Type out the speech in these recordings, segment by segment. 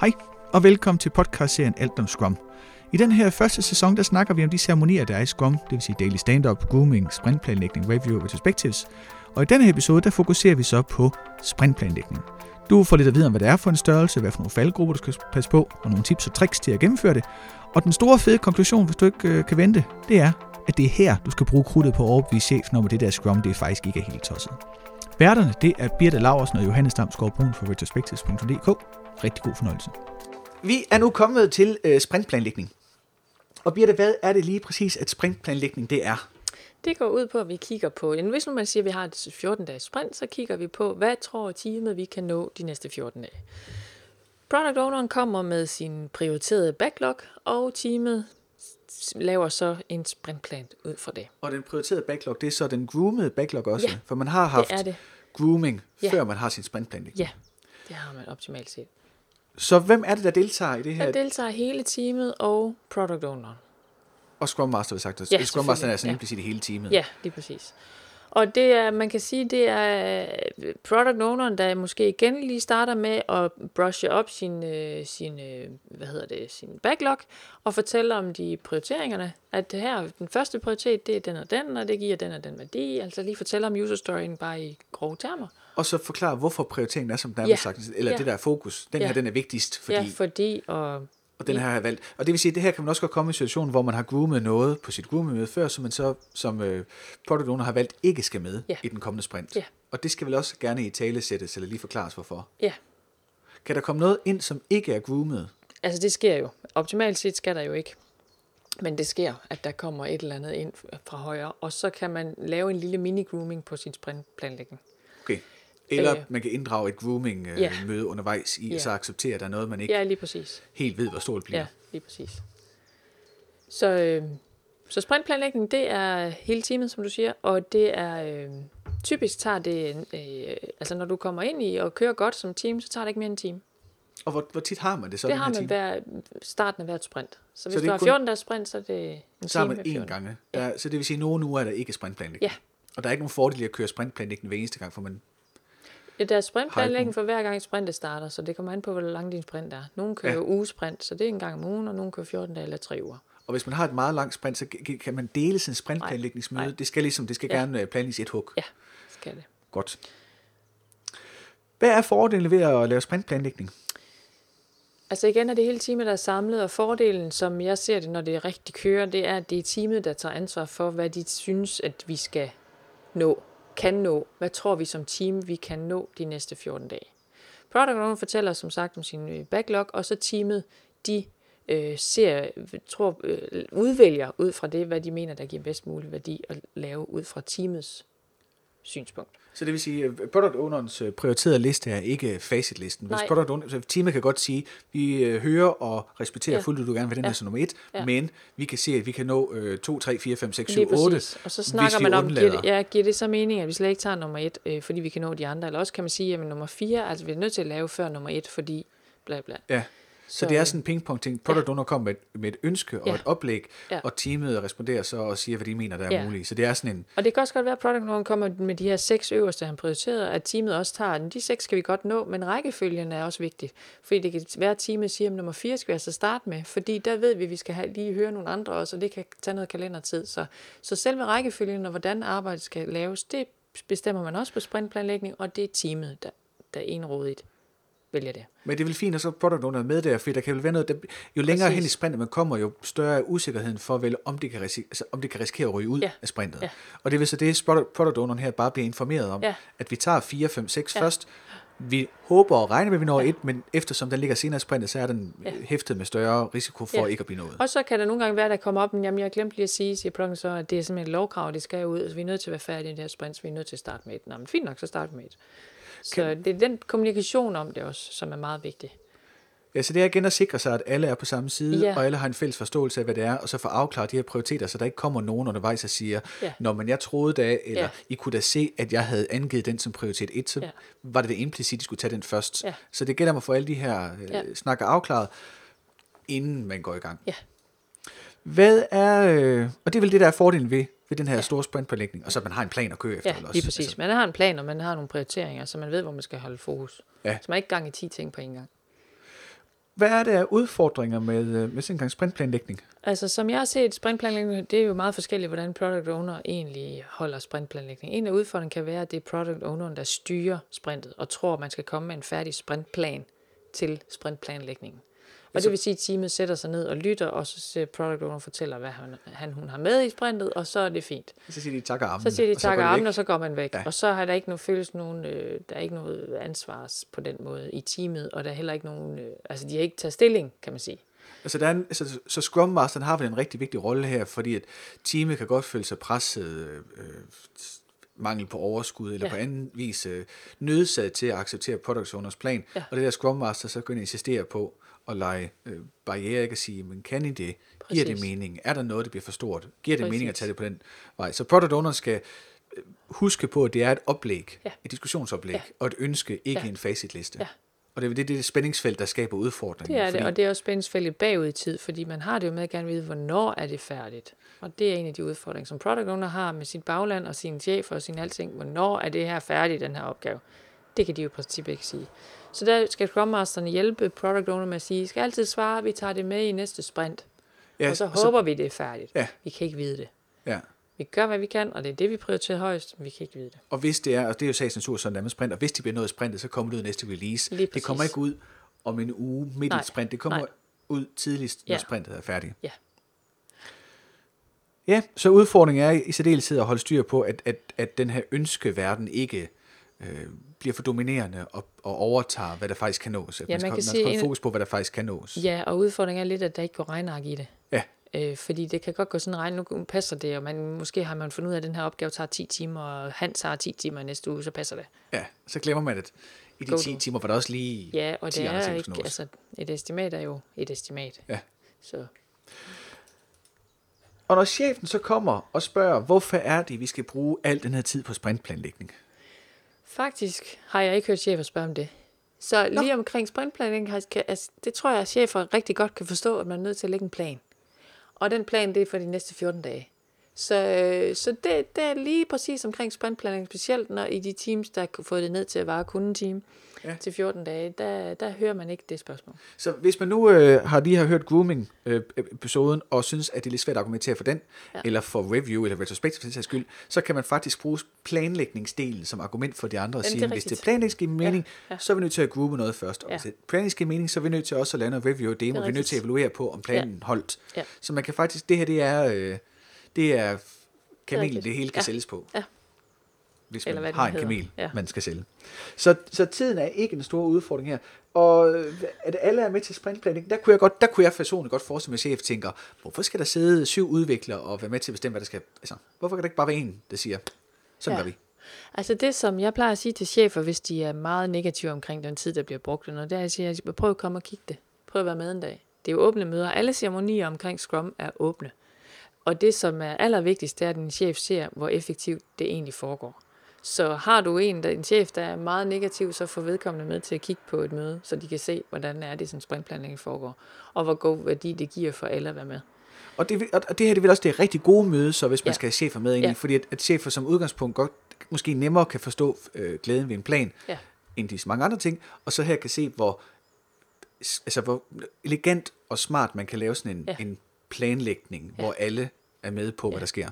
Hej, og velkommen til podcastserien Alt om Scrum. I den her første sæson, der snakker vi om de ceremonier, der er i Scrum, det vil sige daily stand-up, grooming, sprintplanlægning, review og retrospectives. Og i denne her episode, der fokuserer vi så på sprintplanlægning. Du får lidt at vide om, hvad det er for en størrelse, hvad for nogle faldgrupper, du skal passe på, og nogle tips og tricks til at gennemføre det. Og den store fede konklusion, hvis du ikke øh, kan vente, det er, at det er her, du skal bruge krudtet på at overbevise chefen om, at det der Scrum, det faktisk ikke er helt tosset. Værterne, det er Birte Laversen og Johannes Damsgaard Brun fra retrospectives.dk. Rigtig god fornøjelse. Vi er nu kommet til øh, sprintplanlægning. Og Birte, hvad er det lige præcis, at sprintplanlægning det er? Det går ud på, at vi kigger på, hvis nu man siger, at vi har et 14-dages sprint, så kigger vi på, hvad tror teamet, vi kan nå de næste 14 dage. Product owneren kommer med sin prioriterede backlog, og teamet laver så en sprintplan ud fra det. Og den prioriterede backlog, det er så den groomede backlog også? Ja, for man har haft det er det. Grooming, ja. før man har sin sprintplanlægning. Ja, det har man optimalt set. Så hvem er det, der deltager i det her? Der deltager hele teamet og product owner. Og Scrum Master, vil sagt. Ja, Scrum Master er sådan ja. implicit i hele teamet. Ja, lige præcis. Og det er, man kan sige, det er product owneren, der måske igen lige starter med at brushe op sin, øh, sin, øh, hvad hedder det, sin backlog, og fortælle om de prioriteringerne, at det her, den første prioritet, det er den og den, og det giver den og den værdi, altså lige fortælle om user storyen bare i grove termer. Og så forklare, hvorfor prioriteringen er, som den er ja. sagt, eller ja. det der fokus, den ja. her, den er vigtigst, fordi... Ja, fordi, og og den her har jeg valgt. Og det vil sige, at det her kan man også godt komme i en situation, hvor man har groomet noget på sit grooming før, som man så som øh, product owner har valgt ikke skal med ja. i den kommende sprint. Ja. Og det skal vel også gerne i tale sættes, eller lige forklares hvorfor. Ja. Kan der komme noget ind, som ikke er groomet? Altså det sker jo. Optimalt set skal der jo ikke. Men det sker, at der kommer et eller andet ind fra højre, og så kan man lave en lille mini-grooming på sin sprintplanlægning. Okay. Eller øh, man kan inddrage et grooming-møde øh, ja. undervejs i, ja. og så acceptere, at der er noget, man ikke ja, lige præcis. helt ved, hvor stort bliver. Ja, lige præcis. Så, øh, så sprintplanlægning, det er hele teamet, som du siger, og det er øh, typisk tager det, øh, altså når du kommer ind i og kører godt som team, så tager det ikke mere end en time. Og hvor, hvor tit har man det så? Det har man hver starten af hvert sprint. Så hvis så du har 14 dages sprint, så er det en så har man én gange. Der, ja. Så det vil sige, at nogle uger er der ikke sprintplanlægning. Ja. Og der er ikke nogen fordel i at køre sprintplanlægning hver eneste gang, for man Ja, der er sprintplanlægning for hver gang sprintet starter, så det kommer an på, hvor lang din sprint er. Nogle kører ja. ugesprint, så det er en gang om ugen, og nogle kører 14 dage eller 3 uger. Og hvis man har et meget langt sprint, så kan man dele sin sprintplanlægningsmøde. Nej. Det skal ligesom, det skal ja. gerne øh, planlægges i et hug. Ja, skal det. Godt. Hvad er fordelen ved at lave sprintplanlægning? Altså igen er det hele teamet, der er samlet, og fordelen, som jeg ser det, når det rigtig kører, det er, at det er teamet, der tager ansvar for, hvad de synes, at vi skal nå kan nå. Hvad tror vi som team, vi kan nå de næste 14 dage? Product Owner fortæller som sagt om sin øh, backlog, og så teamet, de øh, ser, tror, øh, udvælger ud fra det, hvad de mener, der giver bedst mulig værdi at lave ud fra teamets synspunkt. Så det vil sige, at product ownerens øh, prioriterede liste er ikke facitlisten. Hvis product owner, teamet kan godt sige, vi øh, hører og respekterer ja. fuldt ud, du gerne vil den ja. her som nummer et, ja. men vi kan se, at vi kan nå øh, 2, 3, 4, 5, 6, 7, 8, Og så snakker man om, giver det, ja, giver det så mening, at vi slet ikke tager nummer et, øh, fordi vi kan nå de andre, eller også kan man sige, at nummer 4, altså vi er nødt til at lave før nummer et, fordi bla bla. Ja. Så, så det er sådan en pingpong-ting. Product ja. owner kommer med, med et ønske og ja. et oplæg, ja. og teamet responderer så og siger, hvad de mener, der er ja. muligt. Så det er sådan en... Og det kan også godt være, at product owner kommer med de her seks øverste, han prioriterer, at teamet også tager den. De seks skal vi godt nå, men rækkefølgen er også vigtig. Fordi det kan være, at teamet siger, at nummer fire skal vi altså starte med, fordi der ved vi, at vi skal have, lige høre nogle andre også, og det kan tage noget kalendertid. Så, så selve rækkefølgen og hvordan arbejdet skal laves, det bestemmer man også på sprintplanlægning, og det er teamet, der, der er enrådigt vælger det. Men det er vel fint, at så product owner med der, for der kan vel være noget, der, jo længere Præcis. hen i sprintet man kommer, jo større er usikkerheden for, vel, om, det kan risikere, altså, om det kan risikere at ryge ud ja. af sprintet. Ja. Og det vil så det, product owneren her bare bliver informeret om, ja. at vi tager 4, 5, 6 ja. først, vi håber og regner med, at vi når ja. et, men eftersom den ligger senere i sprintet, så er den ja. hæftet med større risiko for ja. ikke at blive nået. Og så kan der nogle gange være, der kommer op, men jamen, jeg glemte lige at sige, siger så, at det er simpelthen et lovkrav, det skal ud, altså vi er nødt til at være færdige i det her sprint, så vi er nødt til at starte med et. Nå, men fint nok, så start med et. Så det er den kommunikation om det også, som er meget vigtig. Ja, så det er igen at sikre sig, at alle er på samme side, ja. og alle har en fælles forståelse af, hvad det er, og så få afklaret de her prioriteter, så der ikke kommer nogen undervejs og siger, ja. når man jeg troede da, eller ja. I kunne da se, at jeg havde angivet den som prioritet 1, så ja. var det det implicit, at I skulle tage den først. Ja. Så det gælder om at få alle de her øh, ja. snakker afklaret, inden man går i gang. Ja. Hvad er, øh, og det er vel det, der er fordelen ved ved den her ja. store sprintpålægning, og så man har en plan at køre efter. Ja, lige også. præcis. Altså. Man har en plan, og man har nogle prioriteringer, så man ved, hvor man skal holde fokus. Ja. Så man er ikke gang i 10 ting på en gang. hvad er det af udfordringer med, øh, med sådan en gang sprintplanlægning? Altså, som jeg har set sprintplanlægning, det er jo meget forskelligt, hvordan product owner egentlig holder sprintplanlægning. En af udfordringerne kan være, at det er product owneren, der styrer sprintet, og tror, at man skal komme med en færdig sprintplan til sprintplanlægningen. Og Altså- det vil sige, at teamet sætter sig ned og lytter, og så ser product owner fortæller, hvad han, han hun har med i sprintet, og så er det fint. Så siger de tak armen. Så siger de tak armen, og så går man væk. Ja. Og så har der ikke nogen følelse nogen, øh, der er ikke noget ansvar på den måde i teamet, og der er heller ikke nogen, øh, altså de har ikke taget stilling, kan man sige. Altså, der er en, altså, så Scrum Masteren har vel en rigtig vigtig rolle her, fordi at teamet kan godt føle sig presset, øh, øh, mangel på overskud, eller. Ja. på anden vis øh, nødsaget til at acceptere product owners plan. Ja. Og det der Scrum Master så kan insistere på at lege øh, barriere, ikke at sige, men kan I det? Giver det Præcis. mening? Er der noget, der bliver for stort? Giver det mening at Præcis. tage det på den vej? Så product owner skal øh, huske på, at det er et oplæg, Ja. et diskussionsoplæg, Ja. og et ønske, ikke Ja. en facitliste. Ja. Og det er det, det spændingsfelt, der skaber udfordringen. Det er det, fordi- og det er også spændingsfældet bagud i tid, fordi man har det jo med at gerne vide, hvornår er det færdigt. Og det er en af de udfordringer, som product owner har med sit bagland og sin chef og sin alting. Hvornår er det her færdigt, den her opgave? Det kan de jo i princippet ikke sige. Så der skal Scrum Masteren hjælpe product owner med at sige, I skal altid svare, vi tager det med i næste sprint. Ja, og så håber vi, det er færdigt. Ja. Vi kan ikke vide det. Ja. Vi gør, hvad vi kan, og det er det, vi prioriterer højst, men vi kan ikke vide det. Og hvis det er, og det er jo sagens natur sådan med sprint, og hvis de bliver af sprintet, så kommer det ud i næste release. Lige det kommer ikke ud om en uge midt i et sprint. Det kommer nej. ud tidligst, når Ja. sprintet er færdigt. Ja. Ja, så udfordringen er i særdeleshed at holde styr på, at, at, at den her ønskeverden ikke øh, bliver for dominerende og, og overtager, hvad der faktisk kan nås. At Ja, man skal, man skal holde fokus på, hvad der faktisk kan nås. Ja, og udfordringen er lidt, at der ikke går regnark i det. Ja. Øh, fordi det kan godt gå sådan regn, nu passer det, og man, måske har man fundet ud af, at den her opgave tager 10 timer, og han tager 10 timer næste uge, så passer det. ja, så glemmer man, at i de Go 10 to. timer var der også lige Ja, og 10 det er ikke, nås. altså et estimat er jo et estimat. Ja. Så Og når chefen så kommer og spørger, hvorfor er det, vi skal bruge al den her tid på sprintplanlægning? Faktisk har jeg ikke hørt chefer spørge om det. Så lige omkring sprintplanlægning, altså, det tror jeg, at chefer rigtig godt kan forstå, at man er nødt til at lægge en plan. Og den plan, det er for de næste 14 dage. Så, øh, så det, det er lige præcis omkring sprintplanlægning, specielt når i de teams, der har fået det ned til at vare kun en time Ja. ja. til 14 dage, der, der hører man ikke det spørgsmål. Så hvis man nu øh, har lige har hørt grooming-episoden, og synes, at det er lidt svært at argumentere for den, ja. Ja. eller for review, eller retrospective for den sags skyld, så kan man faktisk bruge planlægningsdelen som argument for de andre og Jamen, sige, det hvis det planlægning giver mening, Ja, ja. så er vi nødt til at groove noget først. Og Ja. hvis det planlægning giver mening, så er vi nødt til også at lave noget review og demo. Vi er nødt til at evaluere på, om planen holdt. Ja. Så man kan faktisk, det her det er, øh, det er kamel, det hele kan Ja. sælges på. Ja. Hvis Eller man hvad har en hedder. kamel, Ja. man skal sælge. Så, så tiden er ikke en stor udfordring her. Og øh, at alle er med til sprintplanning, der kunne jeg, godt, der kunne jeg personligt godt forestille mig, at chef tænker, hvorfor skal der sidde syv udviklere og være med til at bestemme, hvad der skal... Altså, hvorfor kan der ikke bare være en, der siger, sådan Ja. gør vi. Altså det, som jeg plejer at sige til chefer, hvis de er meget negative omkring den tid, der bliver brugt, og er, at jeg siger, prøv at komme og kigge det. Prøv at være med en dag. Det er jo åbne møder. Alle ceremonier omkring Scrum er åbne. Og det, som er allervigtigst, det er, at en chef ser, hvor effektivt det egentlig foregår. Så har du en, der, en chef, der er meget negativ, så får vedkommende med til at kigge på et møde, så de kan se, hvordan er det, som sprintplanlægning foregår, og hvor god værdi det giver for alle at være med. Og det, og det her det vil også det rigtig gode møde, så hvis man Ja. skal have chefer med i, Ja. fordi at, at chefer som udgangspunkt godt, måske nemmere kan forstå øh, glæden ved en plan, Ja. end de mange andre ting, og så her kan se, hvor, altså, hvor elegant og smart man kan lave sådan en. Ja. en planlægning, ja. hvor alle er med på, ja. hvad der sker.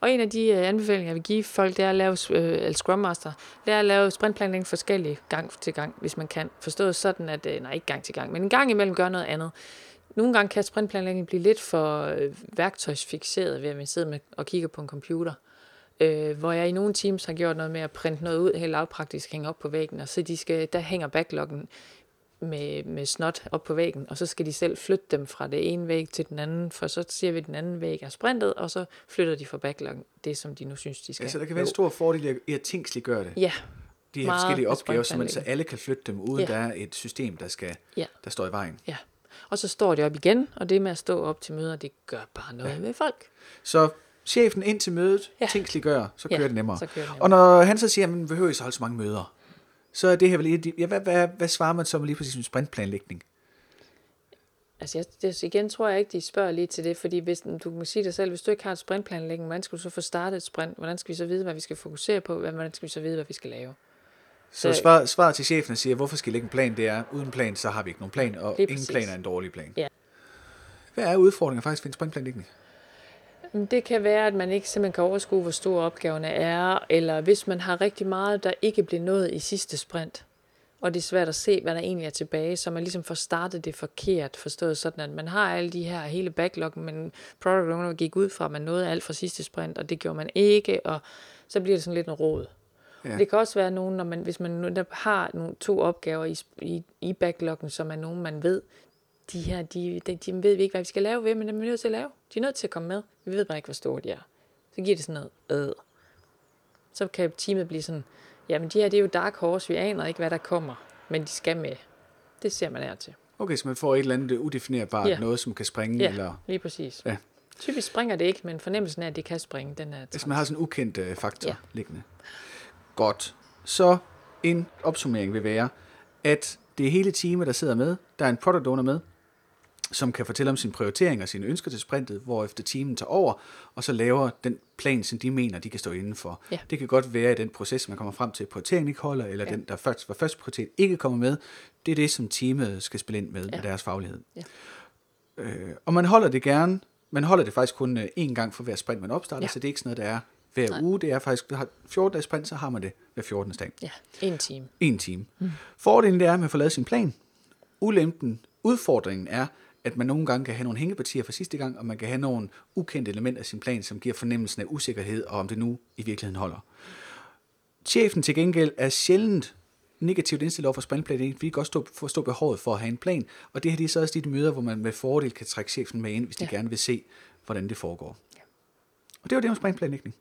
Og en af de øh, anbefalinger, jeg vil give folk, det er at lave øh, eller Scrum Master, det er at lave sprintplanlægning forskellige gang til gang, hvis man kan. Forstået sådan, at, øh, nej ikke gang til gang, men en gang imellem gøre noget andet. Nogle gange kan sprintplanlægning blive lidt for værktøjsfixeret ved, at man sidder med og kigger på en computer. Øh, hvor jeg i nogle teams har gjort noget med at printe noget ud, helt lavpraktisk hænge op på væggen, og så de skal, der hænger backloggen med, med snot op på væggen, og så skal de selv flytte dem fra det ene væg til den anden, for så siger vi, at den anden væg er sprintet, og så flytter de fra backloggen det, som de nu synes, de skal. Ja, så der kan være en stor fordel i at tingsliggøre det. Ja, De her forskellige opgaver, så, man, så alle kan flytte dem, uden Ja. der er et system, der, skal, Ja. der står i vejen. ja. Og så står det op igen, og det med at stå op til møder, det gør bare noget ja. med folk. Så chefen ind til mødet, ja. Ja. tingsliggør, så Ja, kører det nemmere. så kører det Og når han så siger, at man behøver I så holde så mange møder, så er det her vel et af de- ja, hvad, hvad, hvad svarer man så med lige præcis med sprintplanlægning? Altså jeg, det, igen tror jeg ikke, de spørger lige til det, fordi hvis, du kan sige dig selv, hvis du ikke har et sprintplanlægning, hvordan skal du så få startet et sprint? Hvordan skal vi så vide, hvad vi skal fokusere på? Hvordan skal vi så vide, hvad vi skal lave? Så Så- svaret til chefen siger, hvorfor skal I lægge en plan, det er, uden plan, så har vi ikke nogen plan, og ingen plan er en dårlig plan. Ja. Hvad er udfordringen faktisk ved en sprintplanlægning? Det kan være, at man ikke simpelthen kan overskue, hvor store opgaverne er, eller hvis man har rigtig meget, der ikke bliver nået i sidste sprint, og det er svært at se, hvad der egentlig er tilbage, så man ligesom får startet det forkert, forstået sådan, at man har alle de her hele backlog, men product owner gik ud fra, at man nåede alt fra sidste sprint, og det gjorde man ikke, og så bliver det sådan lidt en råd. Ja. Det kan også være nogen, når man, hvis man har nogle, to opgaver i, i, i backloggen, som er nogen, man ved, de her, de, de, de ved vi ikke, hvad vi skal lave ved, men dem er vi nødt til at lave. De er nødt til at komme med. Vi ved bare ikke, hvor store de er. Så giver det sådan noget, øh. Så kan teamet blive sådan, jamen de her, det er jo dark horse, vi aner ikke, hvad der kommer, men de skal med. Det ser man her til. Okay, så man får et eller andet udefinerbart, Ja. noget som kan springe, Ja, eller lige præcis. Ja. Typisk springer det ikke, men fornemmelsen af, at det kan springe, den er hvis man har sådan en ukendt øh, faktor ja. Ja. liggende. Godt. Så en opsummering vil være, at det er hele teamet, der sidder med. Der er en product owner med, som kan fortælle om sine prioriteringer og sine ønsker til sprintet, hvorefter teamet tager over, og så laver den plan, som de mener, de kan stå inden for. Ja. Det kan godt være, at den proces, man kommer frem til, at prioriteringen ikke holder, eller ja. Den, der først var første prioritet, ikke kommer med. Det er det, som teamet skal spille ind med, ja. Med deres faglighed. Ja. Øh, og man holder det gerne, man holder det faktisk kun øh, én gang for hver sprint, man opstarter. Ja. så det er ikke sådan noget, der er hver Nej. uge. Det er faktisk, har 14 dages sprint, så har man det hver 14. dag. Ja, en time. En time. Mm. Fordelen det er, at man får lavet sin plan. Ulempen, udfordringen er, at man nogle gange kan have nogle hængepartier fra sidste gang, og man kan have nogle ukendte elementer af sin plan, som giver fornemmelsen af usikkerhed, og om det nu i virkeligheden holder. Chefen til gengæld er sjældent negativt indstillet over for sprintplanlægning, fordi de også stå, forstå behovet for at have en plan, og det her det er så også de møder, hvor man med fordel kan trække chefen med ind, hvis de Ja. gerne vil se, hvordan det foregår. Og det var det om sprintplanlægning.